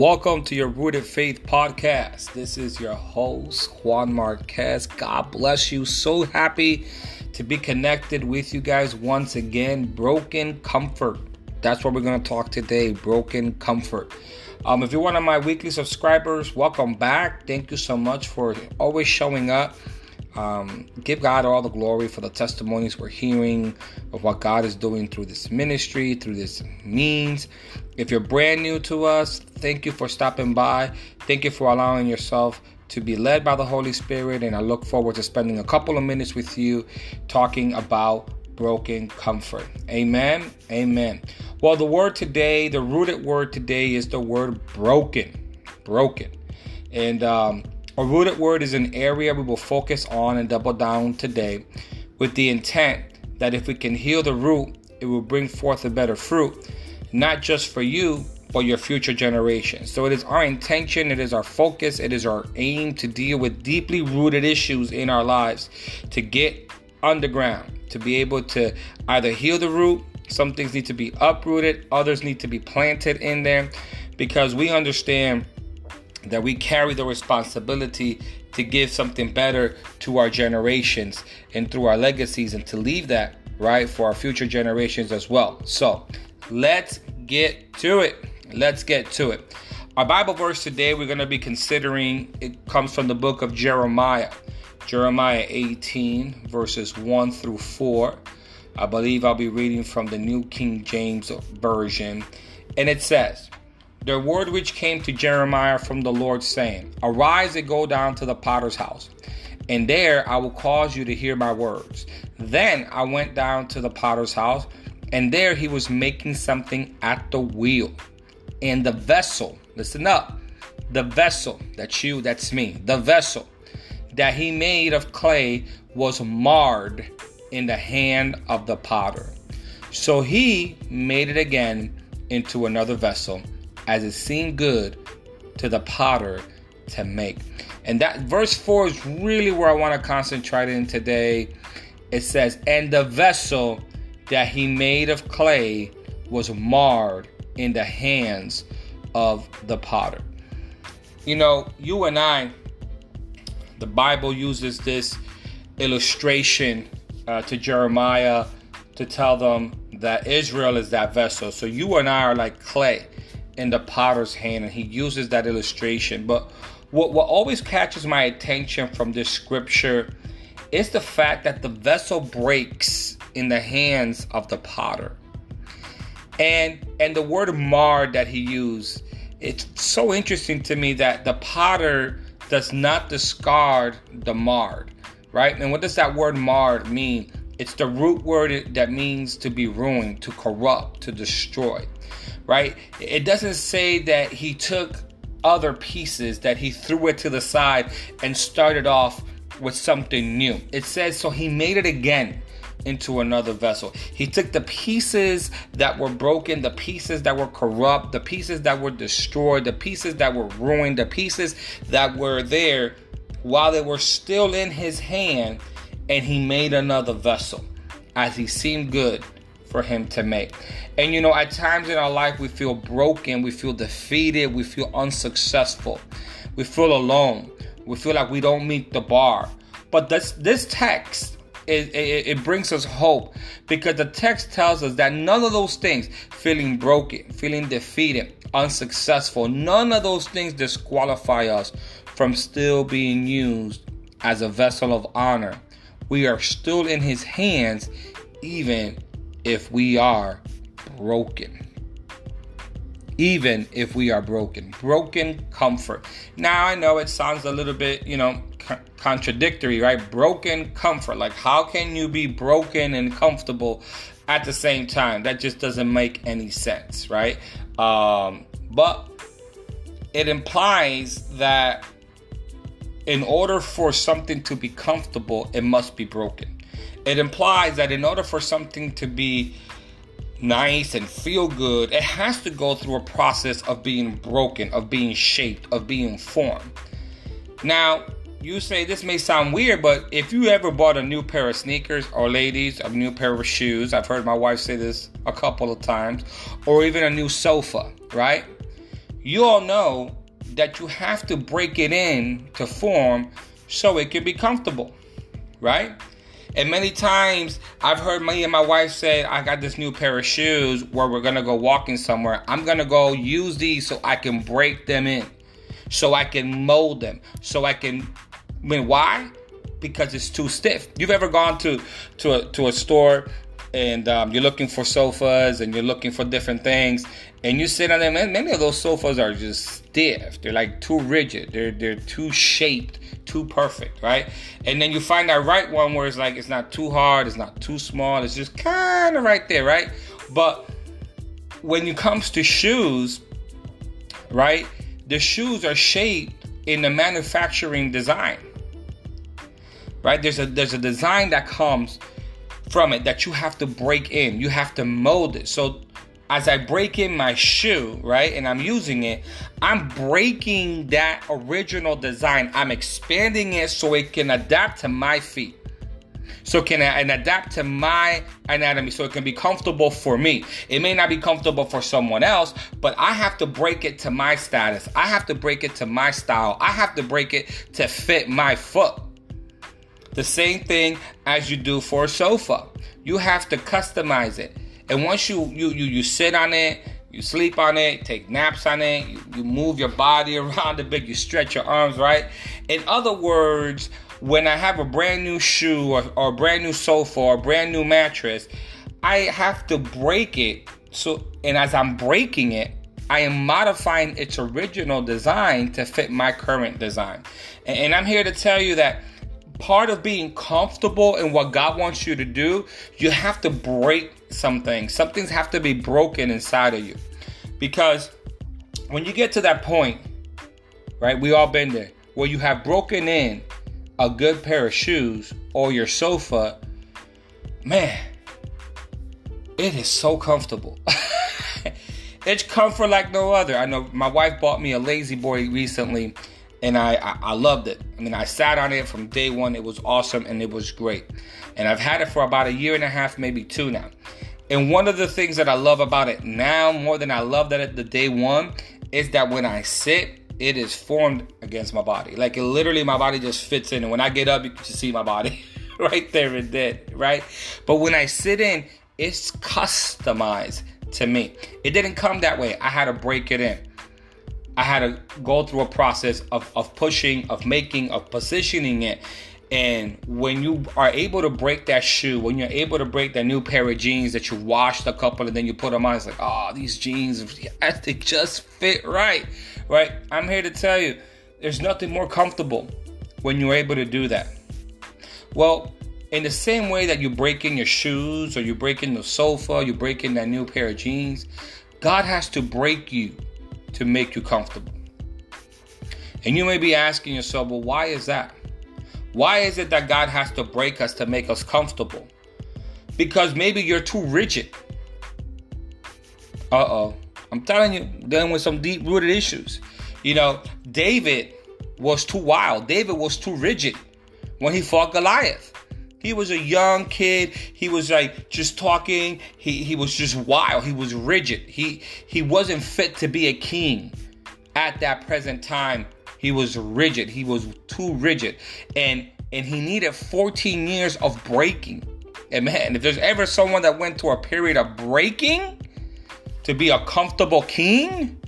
Welcome to your Rooted Faith podcast. This is your host, Juan Marquez. God bless you. So happy to be connected with you guys once again. Broken comfort. That's what we're going to talk today. Broken comfort. Um, if you're one of my weekly subscribers, welcome back. Thank you so much for always showing up. Um, give God all the glory for the testimonies we're hearing of what God is doing through this ministry, through this means. If you're brand new to us, thank you for stopping by. Thank you for allowing yourself to be led by the Holy Spirit. And I look forward to spending a couple of minutes with you talking about broken comfort. Amen. Amen. Well, the word today, the rooted word today is the word broken. Broken. And, um, a rooted word is an area we will focus on and double down today with the intent that if we can heal the root, it will bring forth a better fruit, not just for you, but your future generations. So it is our intention, it is our focus, it is our aim to deal with deeply rooted issues in our lives, to get underground, to be able to either heal the root, some things need to be uprooted, others need to be planted in there, because we understand that we carry the responsibility to give something better to our generations and through our legacies and to leave that right for our future generations as well. So let's get to it. Let's get to it. Our Bible verse today we're going to be considering it comes from the book of Jeremiah. Jeremiah 18 verses 1 through 4. I believe I'll be reading from the New King James Version. And it says, the word which came to Jeremiah from the Lord, saying, Arise and go down to the potter's house, and there I will cause you to hear my words. Then I went down to the potter's house, and there he was making something at the wheel. And the vessel, listen up, the vessel, that's you, that's me, the vessel that he made of clay was marred in the hand of the potter. So he made it again into another vessel as it seemed good to the potter to make. And that verse 4 is really where I want to concentrate in today. It says, And the vessel that he made of clay was marred in the hands of the potter. You know, you and I, the Bible uses this illustration uh, to Jeremiah to tell them that Israel is that vessel. So you and I are like clay in the potter's hand, and he uses that illustration. But what, what always catches my attention from this scripture is the fact that the vessel breaks in the hands of the potter. And and the word marred that he used, it's so interesting to me that the potter does not discard the marred, right? And what does that word marred mean? It's the root word that means to be ruined, to corrupt, to destroy right? It doesn't say that he took other pieces, that he threw it to the side and started off with something new. It says, so he made it again into another vessel. He took the pieces that were broken, the pieces that were corrupt, the pieces that were destroyed, the pieces that were ruined, the pieces that were there while they were still in his hand, and he made another vessel as he seemed good for him to make. And you know, at times in our life, we feel broken, we feel defeated, we feel unsuccessful, we feel alone, we feel like we don't meet the bar. But this this text it, it, it, brings us hope because the text tells us that none of those things, feeling broken, feeling defeated, unsuccessful, none of those things disqualify us from still being used as a vessel of honor. We are still in His hands, even if we are broken. Even if we are broken, broken comfort. Now I know it sounds a little bit, you know, contradictory, right? Broken comfort. Like, how can you be broken and comfortable at the same time? That just doesn't make any sense, right? Um, but it implies that in order for something to be comfortable, it must be broken. It implies that in order for something to be nice and feel good, it has to go through a process of being broken, of being shaped, of being formed. Now, you say this may sound weird, but if you ever bought a new pair of sneakers, or ladies, a new pair of shoes, I've heard my wife say this a couple of times, or even a new sofa, right? you all know that you have to break it in to form so it can be comfortable, right? And many times I've heard me and my wife say, I got this new pair of shoes where we're gonna go walking somewhere. I'm gonna go use these so I can break them in, so I can mold them, so I can. I mean, why? Because it's too stiff. You've ever gone to to a, to a store and um, you're looking for sofas and you're looking for different things and you sit on them and many of those sofas are just stiff. They're like too rigid. They're they're too shaped too perfect right? And then you find that right one where it's like it's not too hard it's not too small it's just kind of right there right? But when it comes to shoes right the shoes are shaped in the manufacturing design right? There's a there's a design that comes from it that you have to break in. You have to mold it. So as I break in my shoe, right, and I'm using it, I'm breaking that original design. I'm expanding it so it can adapt to my feet. So can and adapt to my anatomy so it can be comfortable for me. It may not be comfortable for someone else, but I have to break it to my status. I have to break it to my style. I have to break it to fit my foot. The same thing as you do for a sofa. You have to customize it. And once you you you, you sit on it, you sleep on it, take naps on it, you, you move your body around a bit, you stretch your arms, right? In other words, when I have a brand new shoe or, or a brand new sofa or a brand new mattress, I have to break it. So, and as I'm breaking it, I am modifying its original design to fit my current design. And, and I'm here to tell you that part of being comfortable in what God wants you to do, you have to break some things. Some things have to be broken inside of you. Because when you get to that point, right, we all been there, where you have broken in a good pair of shoes or your sofa, man, it is so comfortable. it's comfort like no other. I know my wife bought me a La-Z-Boy recently and I, I, loved it. I mean, I sat on it from day one. It was awesome and it was great. And I've had it for about a year and a half, maybe two now. And one of the things that I love about it now more than I loved it at the day one is that when I sit, it is formed against my body. Like it literally, my body just fits in. And when I get up, you can see my body right there and then, right? But when I sit in, it's customized to me. It didn't come that way. I had to break it in. I had to go through a process of, of pushing, of making, of positioning it. And when you are able to break that shoe, when you're able to break that new pair of jeans that you washed a couple and then you put them on, it's like, oh, these jeans, they just fit right, right? I'm here to tell you, there's nothing more comfortable when you're able to do that. Well, in the same way that you break in your shoes or you break in the sofa, you break in that new pair of jeans, God has to break you to make you comfortable. And you may be asking yourself, well, why is that? Why is it that God has to break us to make us comfortable? Because maybe you're too rigid. Uh oh. I'm telling you, dealing with some deep rooted issues. You know, David was too wild, David was too rigid when he fought Goliath. He was a young kid. He was like just talking. He he was just wild. He was rigid. He he wasn't fit to be a king at that present time. He was rigid. He was too rigid. And and he needed 14 years of breaking. And man, if there's ever someone that went through a period of breaking to be a comfortable king,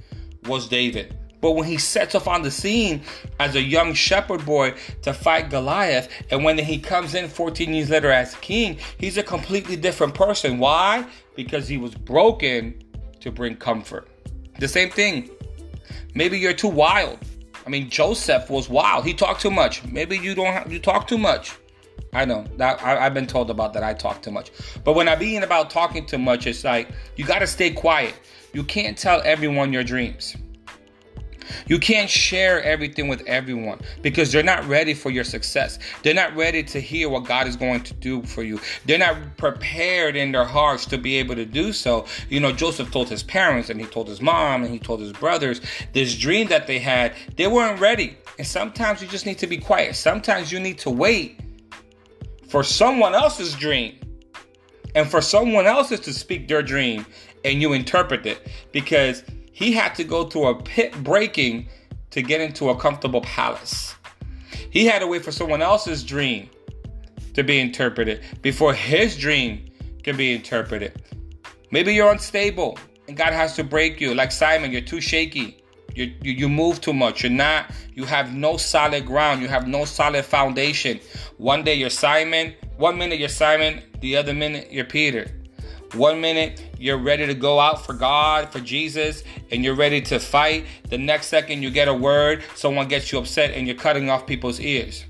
was David. But when he sets off on the scene as a young shepherd boy to fight Goliath, and when he comes in 14 years later as king, he's a completely different person. Why? Because he was broken to bring comfort. The same thing. Maybe you're too wild. I mean, Joseph was wild. He talked too much. Maybe you don't. Have, you talk too much. I know that I, have been told about that. I talk too much. But when I'm being about talking too much, it's like you got to stay quiet. You can't tell everyone your dreams. You can't share everything with everyone because they're not ready for your success. They're not ready to hear what God is going to do for you. They're not prepared in their hearts to be able to do so. You know, Joseph told his parents and he told his mom and he told his brothers this dream that they had. They weren't ready. And sometimes you just need to be quiet. Sometimes you need to wait for someone else's dream and for someone else's to speak their dream and you interpret it because he had to go through a pit breaking to get into a comfortable palace. He had to wait for someone else's dream to be interpreted before his dream can be interpreted. Maybe you're unstable and God has to break you. Like Simon, you're too shaky. You, you, you move too much. You're not, you have no solid ground. You have no solid foundation. One day you're Simon, one minute you're Simon, the other minute you're Peter. One minute you're ready to go out for God, for Jesus, and you're ready to fight. The next second you get a word, someone gets you upset, and you're cutting off people's ears.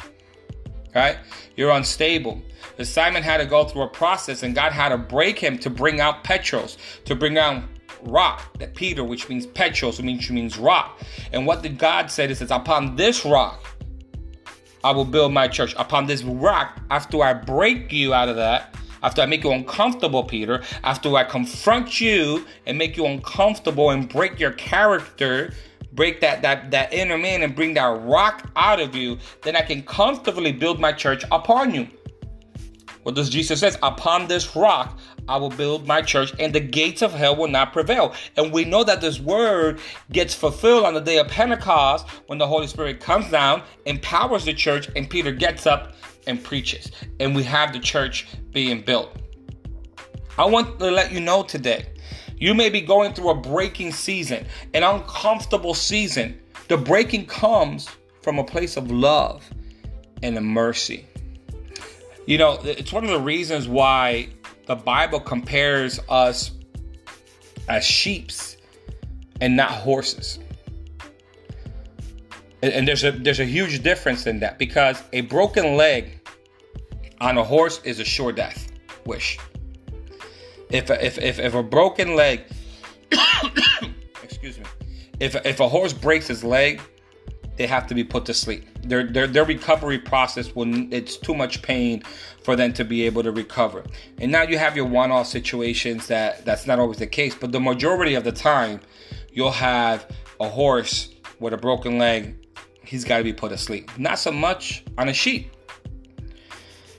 Right? You're unstable. The Simon had to go through a process, and God had to break him to bring out Petros, to bring out rock, that Peter, which means Petros, which means, rock. And what did God say? It says, Upon this rock I will build my church. Upon this rock, after I break you out of that, after I make you uncomfortable, Peter, after I confront you and make you uncomfortable and break your character, break that that that inner man and bring that rock out of you, then I can comfortably build my church upon you. What does Jesus says? Upon this rock I will build my church, and the gates of hell will not prevail. And we know that this word gets fulfilled on the day of Pentecost when the Holy Spirit comes down, empowers the church, and Peter gets up and preaches. And we have the church being built. I want to let you know today you may be going through a breaking season, an uncomfortable season. The breaking comes from a place of love and a mercy. You know, it's one of the reasons why the Bible compares us as sheeps and not horses. And, there's a there's a huge difference in that because a broken leg on a horse is a sure death wish. If if if, if a broken leg, excuse me, if if a horse breaks his leg, they have to be put to sleep. Their their, their recovery process when it's too much pain for them to be able to recover. And now you have your one-off situations that that's not always the case, but the majority of the time you'll have a horse with a broken leg, he's got to be put to sleep. Not so much on a sheep.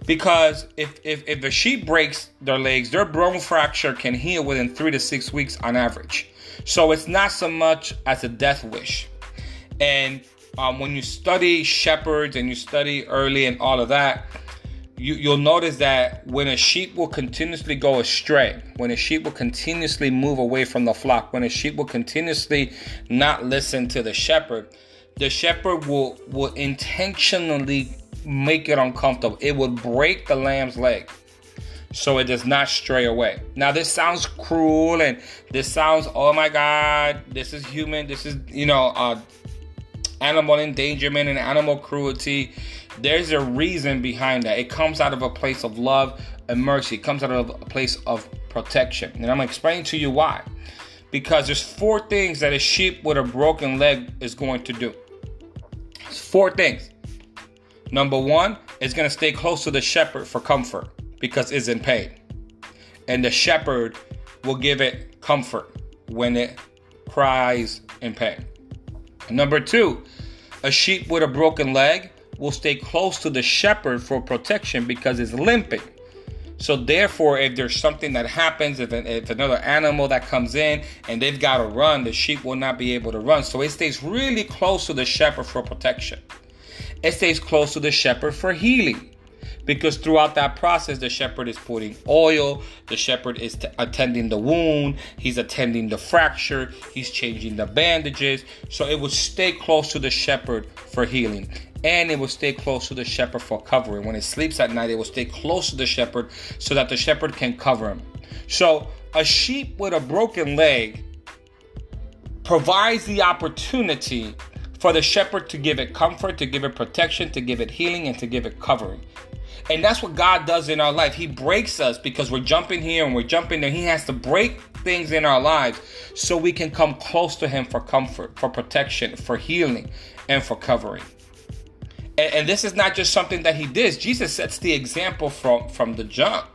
Because if, if, if a sheep breaks their legs, their bone fracture can heal within three to six weeks on average. So it's not so much as a death wish. And um, when you study shepherds and you study early and all of that, you, you'll notice that when a sheep will continuously go astray, when a sheep will continuously move away from the flock, when a sheep will continuously not listen to the shepherd, the shepherd will will intentionally make it uncomfortable. It will break the lamb's leg so it does not stray away. Now, this sounds cruel and this sounds, oh my God, this is human, this is, you know, uh, animal endangerment and animal cruelty. There's a reason behind that. It comes out of a place of love and mercy, it comes out of a place of protection. And I'm going to explain to you why. Because there's four things that a sheep with a broken leg is going to do. It's four things. Number one, it's going to stay close to the shepherd for comfort because it's in pain. And the shepherd will give it comfort when it cries in pain. Number two, a sheep with a broken leg will stay close to the shepherd for protection because it's limping. So therefore, if there's something that happens, if, if another animal that comes in and they've got to run, the sheep will not be able to run. So it stays really close to the shepherd for protection. It stays close to the shepherd for healing because throughout that process the shepherd is putting oil the shepherd is t- attending the wound he's attending the fracture he's changing the bandages. So it will stay close to the shepherd for healing and it will stay close to the shepherd for covering. When it sleeps at night it will stay close to the shepherd so that the shepherd can cover him. So a sheep with a broken leg provides the opportunity for the shepherd to give it comfort, to give it protection, to give it healing, and to give it covering. And that's what God does in our life. He breaks us because we're jumping here and we're jumping there. He has to break things in our lives so we can come close to Him for comfort, for protection, for healing, and for covering. And, and this is not just something that He did. Jesus sets the example from, from the jump.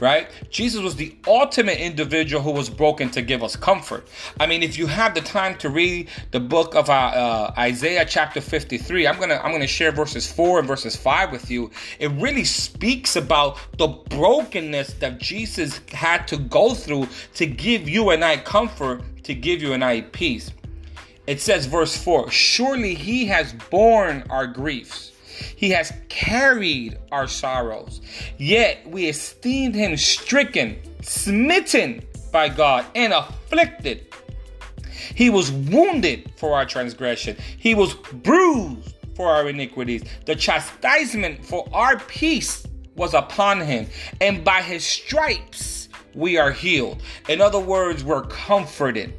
Right? Jesus was the ultimate individual who was broken to give us comfort. I mean, if you have the time to read the book of uh, uh, Isaiah chapter 53, I'm gonna I'm gonna share verses four and verses five with you. It really speaks about the brokenness that Jesus had to go through to give you and I comfort, to give you and I peace. It says, verse 4 Surely he has borne our griefs he has carried our sorrows. Yet we esteemed him stricken, smitten by God, and afflicted. He was wounded for our transgression, he was bruised for our iniquities. The chastisement for our peace was upon him, and by his stripes we are healed. In other words, we're comforted.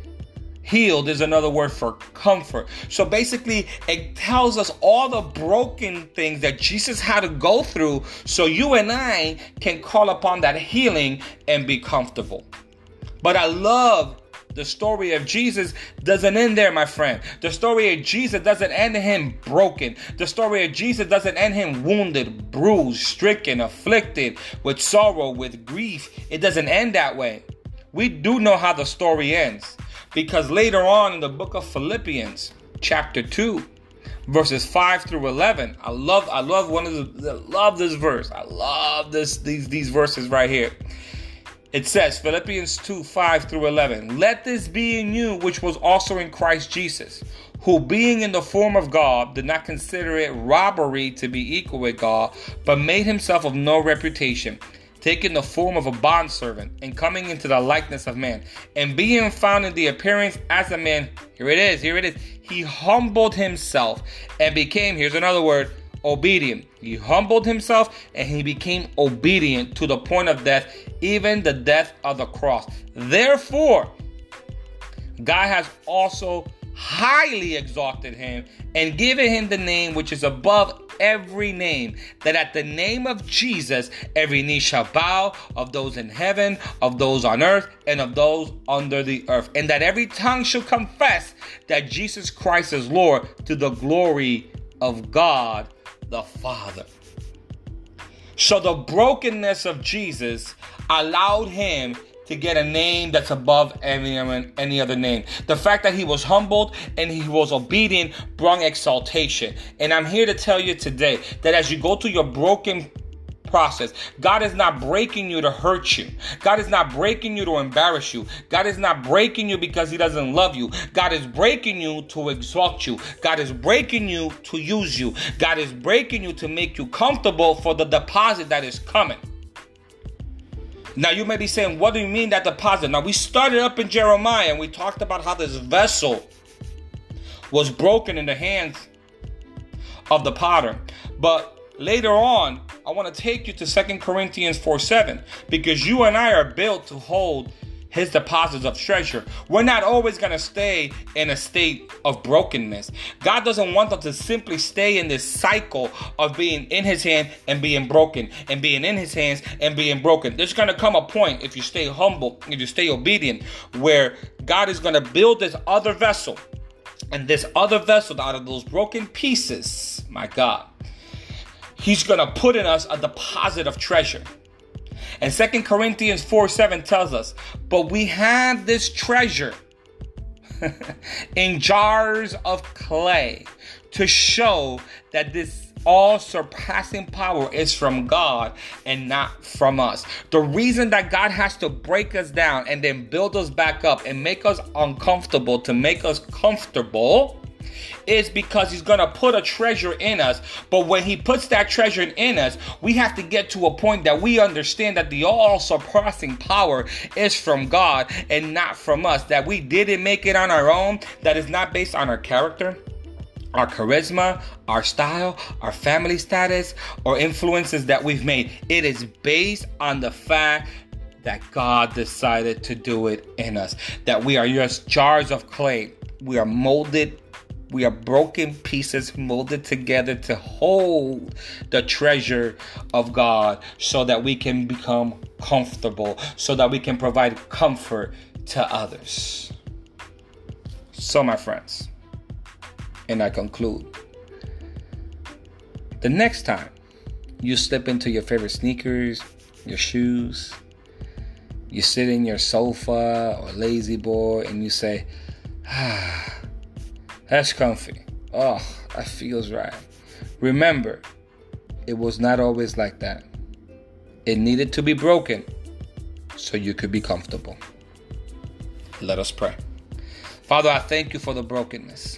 Healed is another word for comfort. So basically, it tells us all the broken things that Jesus had to go through so you and I can call upon that healing and be comfortable. But I love the story of Jesus doesn't end there, my friend. The story of Jesus doesn't end him broken. The story of Jesus doesn't end him wounded, bruised, stricken, afflicted with sorrow, with grief. It doesn't end that way. We do know how the story ends. Because later on in the book of Philippians, chapter 2, verses 5 through 11, I love I love one of the love this verse. I love this these these verses right here. It says Philippians 2 5 through 11, Let this be in you, which was also in Christ Jesus, who being in the form of God did not consider it robbery to be equal with God, but made himself of no reputation taking the form of a bondservant and coming into the likeness of man, and being found in the appearance as a man, here it is, here it is, he humbled himself and became, here's another word, obedient. He humbled himself and he became obedient to the point of death, even the death of the cross. Therefore, God has also highly exalted him and given him the name which is above every name, that at the name of Jesus every knee shall bow of those in heaven, of those on earth, and of those under the earth, and that every tongue shall confess that Jesus Christ is Lord to the glory of God the Father. So the brokenness of Jesus allowed him to get a name that's above any, any other name. The fact that he was humbled and he was obedient brought exaltation. And I'm here to tell you today that as you go through your broken process. God is not breaking you to hurt you. God is not breaking you to embarrass you. God is not breaking you because He doesn't love you. God is breaking you to exalt you. God is breaking you to use you. God is breaking you to make you comfortable for the deposit that is coming. Now you may be saying, what do you mean that deposit? Now we started up in Jeremiah and we talked about how this vessel was broken in the hands of the potter. But later on, I want to take you to Second Corinthians 4 7 because you and I are built to hold his deposits of treasure. We're not always going to stay in a state of brokenness. God doesn't want us to simply stay in this cycle of being in his hand and being broken and being in his hands and being broken. There's going to come a point if you stay humble, if you stay obedient, where God is going to build this other vessel. And this other vessel out of those broken pieces, my God, He's going to put in us a deposit of treasure. And Second Corinthians 4 7 tells us, But we have this treasure in jars of clay to show that this all surpassing power is from God and not from us. The reason that God has to break us down and then build us back up and make us uncomfortable to make us comfortable is because he's going to put a treasure in us. But when he puts that treasure in us, we have to get to a point that we understand that the all surpassing power is from God and not from us. That we didn't make it on our own, that is not based on our character our charisma, our style, our family status, or influences that we've made. It is based on the fact that God decided to do it in us. That we are just jars of clay. We are molded we are broken pieces molded together to hold the treasure of God so that we can become comfortable, so that we can provide comfort to others. So, my friends, and I conclude the next time you slip into your favorite sneakers, your shoes, You sit in your sofa or La-Z-Boy and you say, ah, that's comfy. Oh, that feels right. Remember, it was not always like that. It needed to be broken so you could be comfortable. Let us pray. Father, I thank you for the brokenness.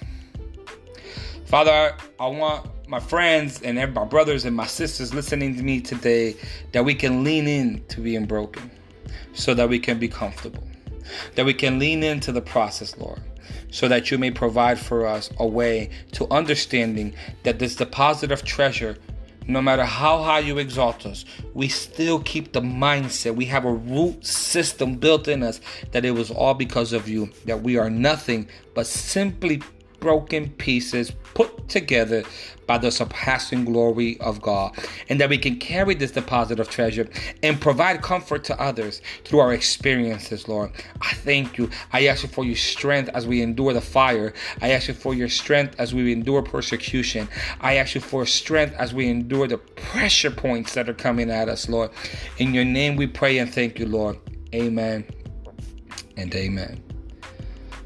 Father, I want my friends and my brothers and my sisters listening to me today that we can lean in to being broken so that we can be comfortable. That we can lean into the process, Lord, so that you may provide for us a way to understanding that this deposit of treasure no matter how high you exalt us, we still keep the mindset. We have a root system built in us that it was all because of you, that we are nothing but simply broken pieces put together by the surpassing glory of God, and that we can carry this deposit of treasure and provide comfort to others through our experiences, Lord. I thank you. I ask you for your strength as we endure the fire. I ask you for your strength as we endure persecution. I ask you for strength as we endure the pressure points that are coming at us, Lord. In your name we pray and thank you, Lord. Amen and amen.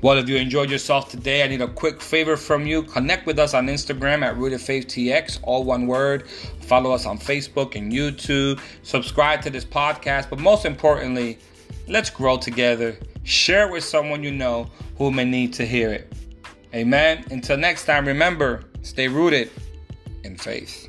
Well, if you enjoyed yourself today, I need a quick favor from you. Connect with us on Instagram at Rooted Faith TX, all one word. Follow us on Facebook and YouTube. Subscribe to this podcast. But most importantly, let's grow together. Share it with someone you know who may need to hear it. Amen. Until next time, remember, stay rooted in faith.